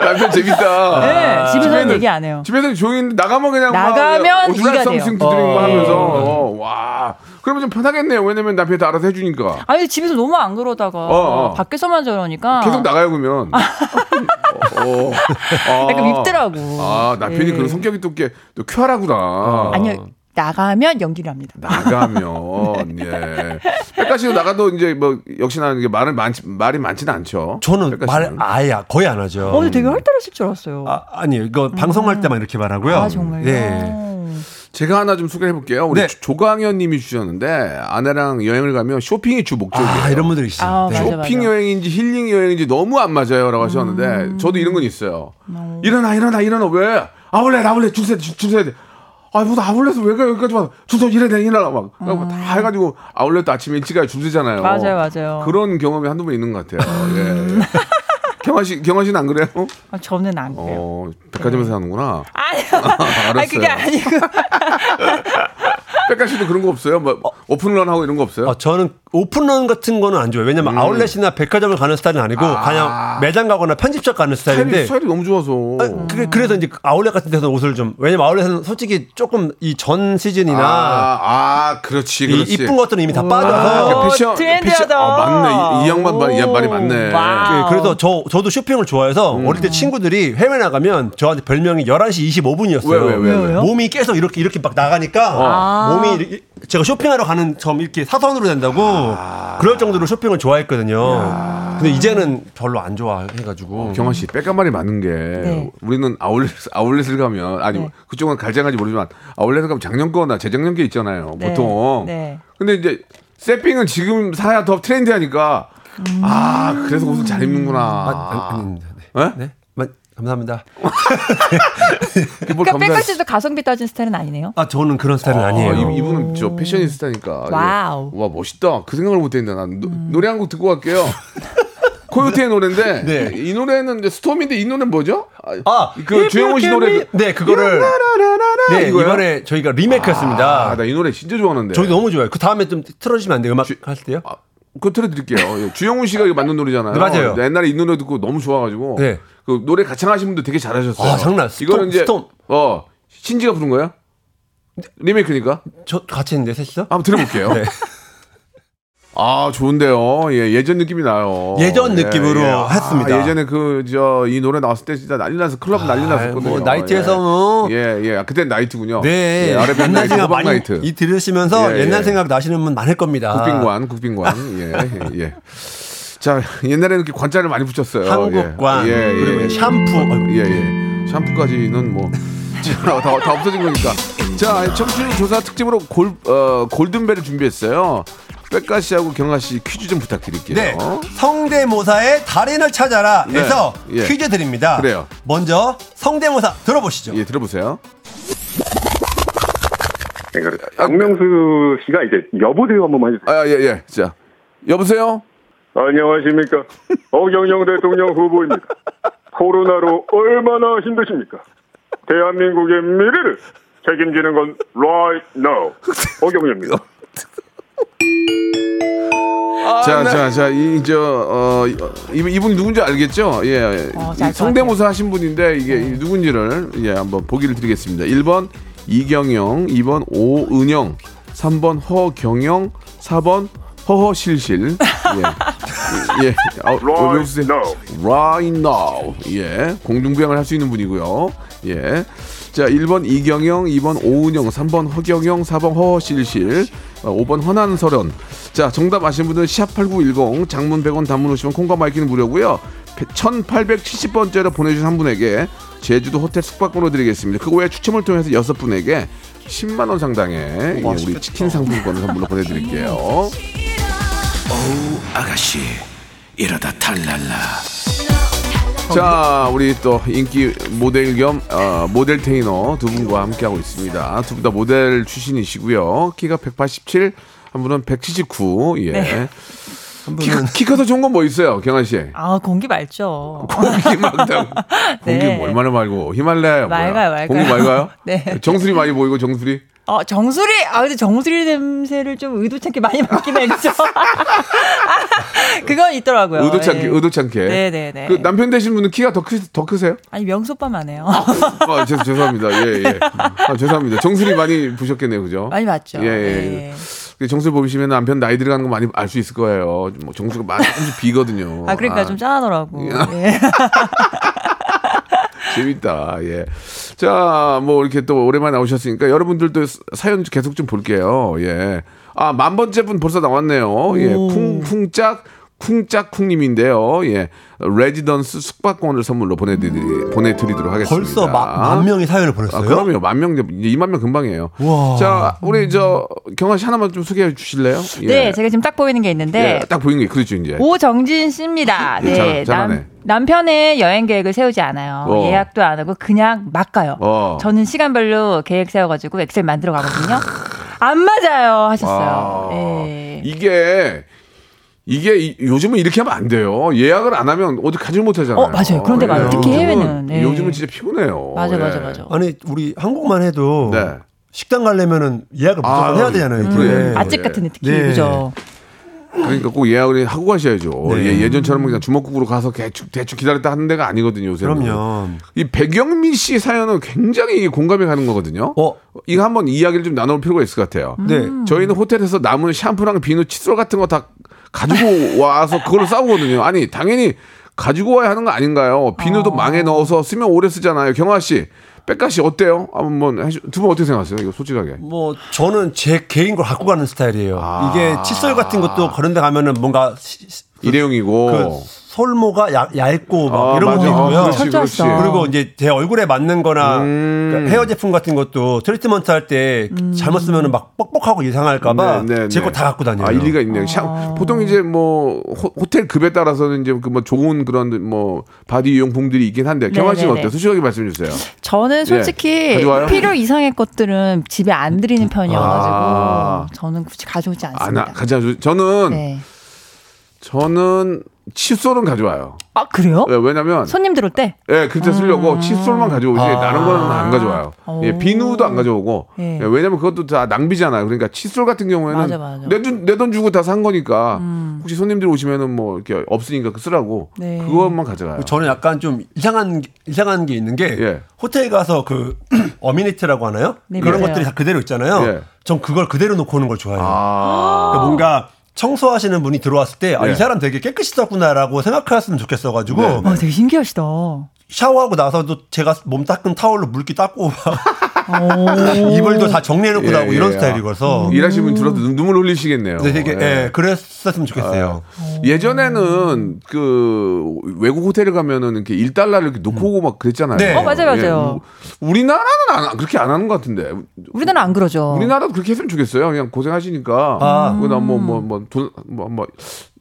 A: 남편 재밌다.
C: 네, 집에서는
A: 집에는-
C: 얘기 안 해요.
A: 집에는 조용히 나가면 그냥
C: 나가면 이가 돼요.
A: 드링
B: 어.
A: 하면서 어, 와 그러면 좀 편하겠네요. 왜냐면 남편이 다 알아서 해주니까.
C: 아니 집에서 너무 안 그러다가
A: 어, 어.
C: 밖에서만 저러니까
A: 계속 나가요 그러면. 어, 아,
C: 약간 밉더라고.
A: 아 남편이
C: 예.
A: 그런 성격이 또 이렇게 또 쾌활하구나.
C: 아니요 나가면 연기를 합니다.
A: 나가면 예. 백가 씨도 나가도 이제 뭐 역시나 이게 말을 많지 말이 많지는 않죠.
B: 저는 말. 아예 거의 안 하죠.
C: 어, 되게 활달하실 줄 알았어요.
B: 아, 아니 이거 방송할 때만 이렇게 말하고요.
C: 아, 정말요?
B: 네.
A: 제가 하나 좀 소개해 볼게요. 우리
B: 네.
A: 조- 조강현 님이 주셨는데 아내랑 여행을 가면 쇼핑이 주 목적이에요.
B: 아 이런 분들이 있어요.
C: 아,
B: 네.
C: 맞아.
A: 쇼핑 여행인지 힐링 여행인지 너무 안 맞아요라고 하셨는데 저도 이런 건 있어요. 일어나 일어나 일어나 왜? 아 원래 나 원래 줄 서야 돼, 줄 서야 돼. 뭐 아울렛에 왜 가 여기까지 와? 준서 이래 내 이래라 막. 그래갖고 다 해가지고 아울렛도 아침에 일찍 가야 줄 서잖아요.
C: 맞아요, 맞아요.
A: 그런 경험이 한두 번 있는 것 같아요. 예. 경아 씨, 경아 씨는 안 그래요?
C: 아, 저는 안 그래요.
A: 어, 백화점에서 하는구나.
C: 아니요. 아니 그게
A: 알았어요.
C: 아니고
A: 백가 씨도 그런 거 없어요? 뭐 오픈런 하고 이런 거 없어요?
B: 아, 저는 오픈런 같은 거는 안 좋아요. 왜냐면 아울렛이나 백화점을 가는 스타일은 아니고
A: 아.
B: 그냥 매장 가거나 편집샵 가는
A: 스타일이,
B: 스타일인데
A: 스타일이 너무 좋아서.
B: 아, 그게 그래서 이제 아울렛 같은 데서 옷을 좀 왜냐면 아울렛은 솔직히 조금 이 전 시즌이나
A: 아, 아, 그렇지,
B: 이
A: 그렇지.
B: 이 쁜 것들은 이미 다
A: 아,
B: 빠져서
A: 그 패션,
C: 트렌디하다.
A: 패션, 아, 맞네. 이, 이 양반 말, 이 양반이 맞네.
B: 예, 그래서 저 저도 쇼핑을 좋아해서
A: 음.
B: 어릴 때 친구들이 해외 나가면 저한테 별명이 11시 25분이었어요.
A: 왜, 왜, 왜, 왜?
B: 몸이 계속 이렇게 이렇게 막 나가니까
C: 아.
B: 몸이 이렇게- 제가 쇼핑하러 가는 점 이렇게 사선으로 된다고
A: 아.
B: 그럴 정도로 쇼핑을 좋아했거든요. 근데 이제는 별로 안 좋아해가지고
A: 경아 씨, 백가 말이 맞는 게
C: 네.
A: 우리는 아울렛 아울렛을 가면 아니
C: 네.
A: 그쪽은 갈장한지 모르지만 아울렛을 가면 작년 거나 재작년 게 있잖아요.
C: 네.
A: 보통.
C: 네.
A: 근데 이제 쇼핑은 지금 사야 더 트렌디하니까 아 그래서 옷을 잘 입는구나.
B: 아, 아니, 아닙니다. 네.
A: 네?
B: 감사합니다.
A: 뭘
C: 그러니까
A: 감사-
C: 빽가 씨도 가성비 따진 스타일은 아니네요.
B: 아 저는 그런 스타일은
A: 아,
B: 아니에요.
A: 이- 이분은 저 패셔니스타니까.
C: wow.
A: 와 멋있다. 그 생각을 못했는데 난 노, 노래 한 곡 듣고 갈게요. 코요태의 노래인데
B: 네.
A: 이 노래는 이제 스톰인데 이 노래는 뭐죠?
B: 아,
A: 그 주영훈 씨 노래.
B: 네, 그거를 네,
A: 이거요?
B: 이번에 저희가 리메이크했습니다.
A: 아, 나 이 노래 진짜 좋아하는데.
B: 저희 너무 좋아요. 그 다음에 좀 틀어주시면 안 돼요? 음악 할 때요?
A: 아, 그거 틀어드릴게요. 예, 주영훈 씨가 이거 만든 노래잖아요.
B: 네, 맞아요.
A: 옛날에 이 노래 듣고 너무 좋아가지고.
B: 네.
A: 그 노래 가창하신 분도 되게 잘하셨어요.
B: 아, 장난. 스톰,
A: 이거는 이제
B: 스톰.
A: 어 신지가 부른 거야? 리메이크니까.
B: 저 같이 했는데 셋이서?
A: 한번 들어볼게요.
B: 네.
A: 아 좋은데요. 예 예전 느낌이 나요.
B: 예전 느낌으로 했습니다.
A: 아, 예전에 그 저 이 노래 나왔을 때 진짜 난리 나서 클럽 난리 났었거든요.
B: 뭐 나이트에서 뭐
A: 예 예. 그때 나이트군요.
B: 네,
A: 예, 밴
B: 옛날
A: 나이트,
B: 생각 많이
A: 나이트.
B: 이 들으시면서
A: 예,
B: 옛날
A: 예.
B: 생각 나시는 분 많을 겁니다.
A: 국빈관, 국빈관. 예, 예, 예. 자, 옛날에는 이렇게 관자를 많이 붙였어요.
B: 한국관
A: 예, 예,
B: 그리고
A: 예.
B: 샴푸. 아이고.
A: 예, 예. 샴푸까지는 뭐. 자, 다, 다 없어진 거니까. 자, 청취율 조사 특집으로 골, 어, 골든벨을 준비했어요. 백가 씨하고 경아 씨 퀴즈 좀 부탁드릴게요.
B: 네. 성대모사의 달인을 찾아라
A: 네.
B: 해서
A: 예.
B: 퀴즈 드립니다.
A: 그래요.
B: 먼저 성대모사 들어보시죠.
A: 예, 들어보세요.
E: 그러니까 박명수 씨가 이제 여보세요 한 번만 해주세요.
A: 아, 예, 예. 자, 여보세요?
E: 안녕하십니까. 어경영 대통령 후보입니다. 코로나로 얼마나 힘드십니까? 대한민국의 미래를 책임지는 건 right now. 어경영입니다.
A: 자,
C: 네.
A: 자, 자, 이, 저, 어, 이분, 이분 누군지 알겠죠? 예.
C: 어, 이잘
A: 성대모사 하신 분인데, 이게 이 누군지를, 예, 한번 보기를 드리겠습니다. 1번 이경영, 2번 오은영, 3번 허경영, 4번 허허실실. 예. 예. 아, 왜
E: Right
A: 웃으세요?
E: now.
A: Right now. 예. 공중부양을 할 수 있는 분이고요. 예. 자, 1번 이경영, 2번 오은영, 3번 허경영, 4번 허허실실, 어, 5번 허난설현. 자, 정답 아시는 분들은 샵8910 장문 100원 단문 50원 콩과 마이케이는 무료고요. 1870번째로 보내주신 한 분에게 제주도 호텔 숙박권을 드리겠습니다. 그 외에 추첨을 통해서 여섯 분에게 10만 원 상당의 예, 우리 치킨 상품권을 선물로 보내드릴게요.
D: 아가씨 이러다 탈랄라
A: 자, 우리 또 인기 모델 겸 어, 모델 테이너 두 분과 함께하고 있습니다. 두 분 다 모델 출신이시고요. 키가 187, 한 분은 179. 예.
C: 네.
A: 키가, 키 커서 좋은 건 뭐 있어요, 경아 씨?
C: 아 공기 맑죠.
A: 공기 맑다고. 공기
C: 네.
A: 뭐 얼마나 맑고 히말라야?
C: 맑아요, 맑아요.
A: 공기 맑아요?
C: 네.
A: 정수리 많이 보이고 정수리?
C: 어, 정수리, 아, 근데 정수리 냄새를 좀 의도찮게 많이 맡긴 했죠. 그건 있더라고요.
A: 의도찮게,
C: 예.
A: 의도찮게.
C: 네네네.
A: 그 남편 되신 분은 키가 더, 크, 더 크세요?
C: 아니, 명소빠만 해요.
A: 아, 죄, 죄송합니다. 예, 예. 아, 죄송합니다. 정수리 많이 부셨겠네요, 그죠?
C: 많이 맞죠.
A: 예, 예. 그 정수리 보시면 남편 나이 들어가는 거 많이 알 수 있을 거예요. 뭐 정수가 많이 비거든요.
C: 아, 그러니까 좀 짠하더라고.
A: 예.
C: 예.
A: 재밌다. 예. 자, 뭐 이렇게 또 오랜만에 나오셨으니까 여러분들도 사연 계속 좀 볼게요. 예. 아, 만 번째 분 벌써 나왔네요. 예. 쿵쿵짝 쿵짝쿵님인데요. 예. 레지던스 숙박권을 선물로 보내드리, 보내드리도록 하겠습니다.
B: 벌써 마- 만 명이 사연을 보냈어요?
A: 아, 그럼요. 만 명, 이제 2만 명 금방이에요.
B: 우와.
A: 자, 우리 저 경아 씨 하나만 좀 소개해 주실래요? 예.
C: 네, 제가 지금 딱 보이는 게 있는데
A: 예, 딱 보이는 게 그렇죠, 이제.
C: 오정진 씨입니다.
A: 예,
C: 네,
A: 잘- 잘하네.
C: 남, 남편의 여행 계획을 세우지 않아요.
A: 어.
C: 예약도 안 하고 그냥 막 가요.
A: 어.
C: 저는 시간별로 계획 세워가지고 엑셀 만들어 가거든요. 안 맞아요 하셨어요.
A: 아,
C: 예.
A: 이게 이게 이- 요즘은 이렇게 하면 안 돼요. 예약을 안 하면 어디 가질 못하잖아요.
C: 어, 맞아요. 그런데 많아요. 특히 해외는, 네.
A: 요즘은 진짜 피곤해요.
C: 맞아,
A: 예.
C: 맞아, 맞아.
B: 아니 우리 한국만 해도
A: 네.
B: 식당 가려면은 예약을 무조건
A: 아,
B: 해야 되잖아요.
A: 그래.
C: 음, 맛집 같은 특히
B: 네.
C: 그죠.
A: 그러니까 꼭 예약을 하고 가셔야죠.
B: 네.
A: 예, 예전처럼 그냥 주먹국으로 가서 대충, 대충 기다렸다 하는 데가 아니거든요. 요새는.
B: 그럼요.
A: 이 백영민 씨 사연은 굉장히 공감이 가는 거거든요.
B: 어,
A: 이거 한번 이야기를 좀 나눠볼 필요가 있을 것 같아요.
B: 네.
A: 저희는 호텔에서 남은 샴푸랑 비누, 칫솔 같은 거 다 가지고 와서 그걸로 싸우거든요. 아니 당연히 가지고 와야 하는 거 아닌가요? 비누도 망에 넣어서 쓰면 오래 쓰잖아요. 경아 씨, 백가 씨 어때요? 한번 해주- 두분 어떻게 생각하세요? 이거 솔직하게.
B: 뭐 저는 제 개인 걸 갖고 가는 스타일이에요.
A: 아.
B: 이게 칫솔 같은 것도 그런 데 가면은 뭔가 시- 시- 그,
A: 일회용이고.
B: 그 솔모가 얇, 얇고 막
A: 아,
B: 이런
A: 맞아.
B: 거 있고요.
A: 아, 그렇지. 그렇지.
B: 그리고 이제 제 얼굴에 맞는 거나
A: 음.
B: 그러니까 헤어 제품 같은 것도 트리트먼트 할때 잘못 쓰면 막 뻑뻑하고 이상할까봐
A: 네, 네,
B: 제거
A: 네.
B: 다 갖고 다녀요.
A: 아, 일리가 있네요. 샴- 보통 이제 뭐 호, 텔 급에 따라서는 이제 그 뭐 좋은 그런 뭐 바디 용품들이 있긴 한데 경아 씨는
C: 네, 네,
A: 어때요?
C: 네.
A: 솔직하게 말씀해 주세요.
C: 저는 솔직히
A: 예. 가져와요?
C: 필요 이상의 것들은 집에 안 들이는 편이어가지고
A: 아.
C: 저는 굳이 가져오지
A: 안
C: 않습니다.
A: 아, 가져 저는
C: 네.
A: 저는 칫솔은 가져와요.
C: 아 그래요?
A: 예, 왜냐면
C: 손님 들어올 때?
A: 예, 그때 쓰려고 칫솔만 가져오지
B: 아.
A: 다른 거는 안 가져와요.
C: 오.
A: 예, 비누도 안 가져오고.
C: 예.
A: 예, 왜냐면 그것도 다 낭비잖아요. 그러니까 칫솔 같은 경우에는
C: 맞아, 맞아.
A: 내돈 주고 다 산 거니까 혹시 손님들 오시면은 뭐 이렇게 없으니까 그 쓰라고
C: 네.
A: 그것만 가져가요.
B: 저는 약간 좀 이상한 게- 이상한 게 있는 게
A: 예.
B: 호텔 가서 그 어미니트라고 하나요?
C: 네,
B: 그런
C: 맞아요.
B: 것들이 다 그대로 있잖아요.
A: 예.
B: 전 그걸 그대로 놓고 오는 걸 좋아해요.
A: 아.
B: 그러니까 뭔가 청소하시는 분이 들어왔을 때, 아,
A: 네.
B: 이 사람 되게 깨끗이 썼구나라고 생각하셨으면 좋겠어가지고,
A: 네,
C: 와 되게 신기하시다.
B: 샤워하고 나서도 제가 몸 닦은 타월로 물기 닦고, 이불도 다 정리해놓고
A: 예,
B: 나오고
A: 예.
B: 이런 스타일이거서.
A: 일하시는 분 들어도 눈- 눈물 흘리시겠네요.
B: 근데 되게,
A: 예.
B: 예, 그랬었으면 좋겠어요.
A: 예전에는 그 외국 호텔에 가면은 이렇게 1달러를 이렇게 놓고 오고 막 그랬잖아요.
B: 네. 어,
C: 맞아요, 맞아요.
A: 우- 우리나라는 안, 그렇게 안 하는 것 같은데.
C: 우리나라 안 그러죠.
A: 우리나라도 그렇게 했으면 좋겠어요. 그냥 고생하시니까.
B: 아.
A: 그다음 뭐 뭐 뭐 돈 뭐 뭐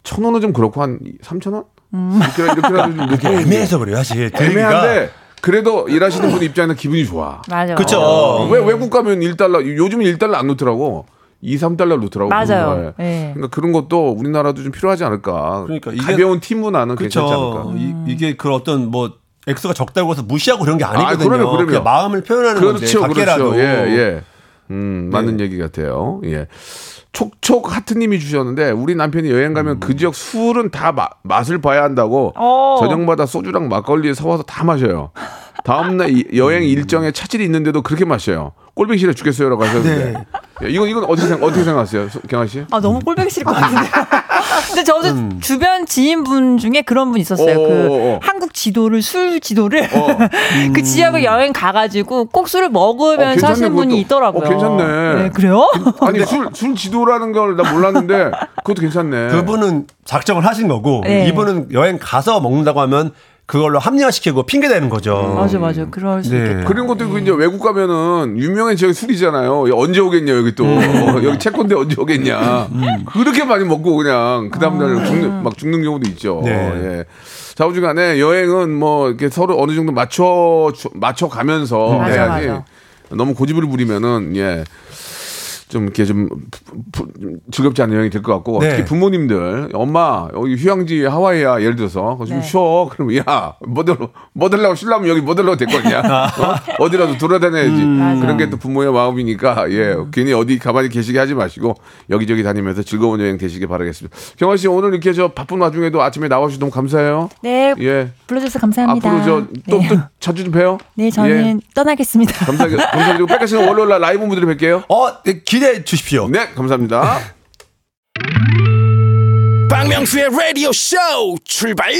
A: 천 원은 좀 그렇고 한 삼천 원? 이렇게 이렇게라도 좀 놓고 오는 게
B: 애매해서 그래요, 사실.
A: 애매한데 그래도 일하시는 분 입장에서 기분이 좋아.
C: 맞아.
B: 그쵸.
A: 어, 왜 외국 가면 1달러 요즘은 1달러 안 놓더라고. 2, 3달러 놓더라고.
C: 맞아요.
A: 예.
C: 예.
A: 그러니까 그런 것도 우리나라도 좀 필요하지 않을까.
B: 그러니까 이게-
A: 가벼운 팀 문화는 괜찮지 않을까.
B: 그렇죠. 이, 이게 그 어떤 뭐, 액수가 적다고 해서 무시하고 그런 게 아니거든요.
A: 그럼요, 그럼요.
B: 그냥 마음을 표현하는 건데,
A: 그렇죠,
B: 밖에라도.
A: 그렇죠. 예, 예. 음, 맞는
B: 네.
A: 얘기 같아요. 예. 촉촉 하트님이 주셨는데 우리 남편이 여행 가면
B: 음.
A: 그 지역 술은 다 마- 맛을 봐야 한다고
C: 어.
A: 저녁마다 소주랑 막걸리 사와서 다 마셔요. 다음날 이- 여행 일정에 차질이 있는데도 그렇게 마셔요. 꼴보기 싫어 죽겠어요라고 하셨는데
B: 네.
A: 예, 이건 이건 어떻게 생각 어떻게 생각하세요, 소- 경아 씨?
C: 아 너무 꼴보기 싫을 것 같은데. 근데 저도
A: 음.
C: 주변 지인분 중에 그런 분 있었어요.
A: 어,
C: 그
A: 어, 어.
C: 한국 지도를 술 지도를
A: 어.
C: 그 지역을 여행 가가지고 꼭 술을 먹으면서
A: 어,
C: 하시는 분이
A: 그것도.
C: 있더라고요.
A: 어, 괜찮네.
C: 네, 그래요?
A: 아니 술 술 지도라는 걸 나 몰랐는데 그것도 괜찮네.
B: 그분은 작정을 하신 거고
C: 네.
B: 이분은 여행 가서 먹는다고 하면 그걸로 합리화시키고 핑계 대는 거죠.
C: 맞아 맞아. 그럴 수
B: 네.
C: 있겠다.
A: 그런 것도 있고 이제 외국 가면은 유명한 지역이 술이잖아요. 언제 오겠냐 여기 또 여기 채권대 언제 오겠냐. 그렇게 많이 먹고 그냥 그 다음 날 죽는 막 죽는 경우도 있죠.
B: 네.
A: 예. 자우지간에 여행은 뭐 이렇게 서로 어느 정도 맞춰 주- 맞춰 가면서
C: 맞아,
A: 해야지.
C: 맞아.
A: 너무 고집을 부리면은 예. 좀 이렇게 좀 부- 부- 즐겁지 않은 여행이 될 것 같고
B: 네.
A: 특히 부모님들 엄마 여기 휴양지 하와이야 예를 들어서 좀
C: 네.
A: 쉬어 그러면 야 뭐들로 뭐들라고 쉬려면 여기 뭐들라고 됐거든요 어? 디라도 돌아다녀야지
C: 맞아.
A: 그런 게 또 부모의 마음이니까 예 괜히 어디 가만히 계시게 하지 마시고 여기저기 다니면서 즐거운 여행 되시길 바라겠습니다 경화 씨 오늘 이렇게 저 바쁜 와중에도 아침에 나와주셔서 너무 감사해요
C: 네.
A: 예
C: 불러주셔서 감사합니다.
A: 앞으로 저또
C: 네.
A: 또 자주 좀 봬요
C: 네, 저는
A: 예.
C: 떠나겠습니다.
A: 감사하게 감사드리고 백가 씨는 월요일 날 라이브 무대로 뵐게요
B: 어, 네, 기대해 주십시오.
A: 네 감사합니다.
F: 박명수의 라디오 쇼 출발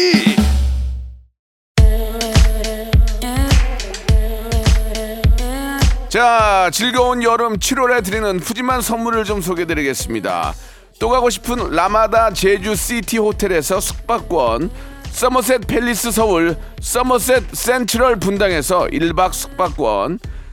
A: 자, 즐거운 여름 7월에 드리는 푸짐한 선물을 좀 소개해 드리겠습니다. 또 가고 싶은 라마다 제주 시티 호텔에서 숙박권, 서머셋 팰리스 서울, 서머셋 센트럴 분당에서 1박 숙박권,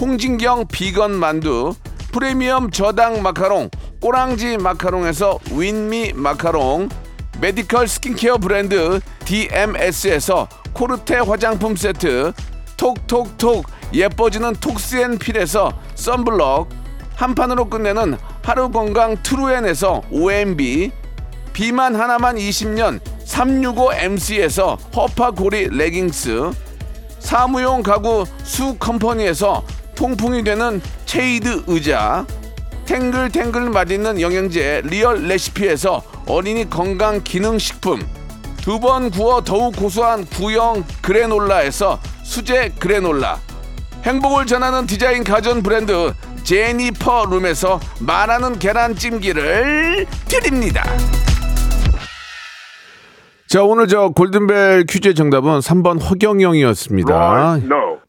A: 홍진경 비건 만두 프리미엄 저당 마카롱 꼬랑지 마카롱에서 윈미 마카롱 메디컬 스킨케어 브랜드 DMS에서 코르테 화장품 세트 톡톡톡 예뻐지는 톡스앤필에서 썬블럭 한 판으로 끝내는 하루 건강 트루엔에서 OMB 비만 하나만 20년 365MC에서 허파고리 레깅스 사무용 가구 수 컴퍼니에서 통풍이 되는 체이드 의자 탱글탱글 맛있는 영양제 리얼 레시피에서 어린이 건강 기능 식품 두 번 구워 더욱 고소한 구형 그래놀라에서 수제 그래놀라 행복을 전하는 디자인 가전 브랜드 제니퍼 룸에서 말하는 계란찜기를 드립니다. 자 오늘 저 골든벨 퀴즈의 정답은 3번 허경영이었습니다.
E: Right, no.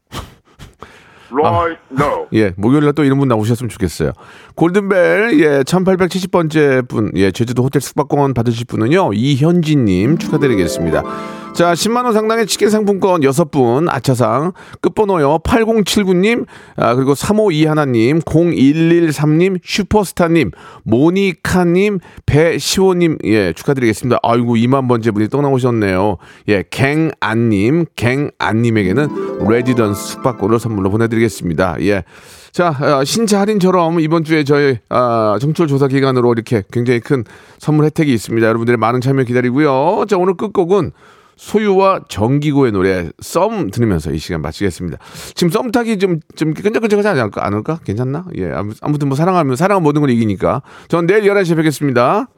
E: Right, no.
A: 예, 목요일날 또 이런 분 나오셨으면 좋겠어요. 골든벨, 예, 1870번째 분, 예, 제주도 호텔 숙박권 받으실 분은요, 이현진님 축하드리겠습니다. 자, 10만원 상당의 치킨 상품권 6분, 아차상, 끝번호요, 8079님, 아, 그리고 352하나님, 0113님, 슈퍼스타님, 모니카님, 배시호님, 예, 축하드리겠습니다. 아이고, 2만번째 분이 또 나오셨네요. 예, 갱안님, 갱안님에게는 레지던스 숙박권을 선물로 보내드리겠습니다. 예. 자, 어, 신차 할인처럼 이번 주에 저희 아, 정철 조사 기간으로 이렇게 굉장히 큰 선물 혜택이 있습니다. 여러분들의 많은 참여 기다리고요. 자, 오늘 끝곡은 소유와 정기고의 노래 썸 들으면서 이 시간 마치겠습니다. 지금 썸 타기 좀, 좀 끈적끈적하지 않을까? 않을까? 괜찮나? 예. 아무- 아무튼 뭐 사랑하면, 사랑은 모든 걸 이기니까. 전 내일 11시에 뵙겠습니다.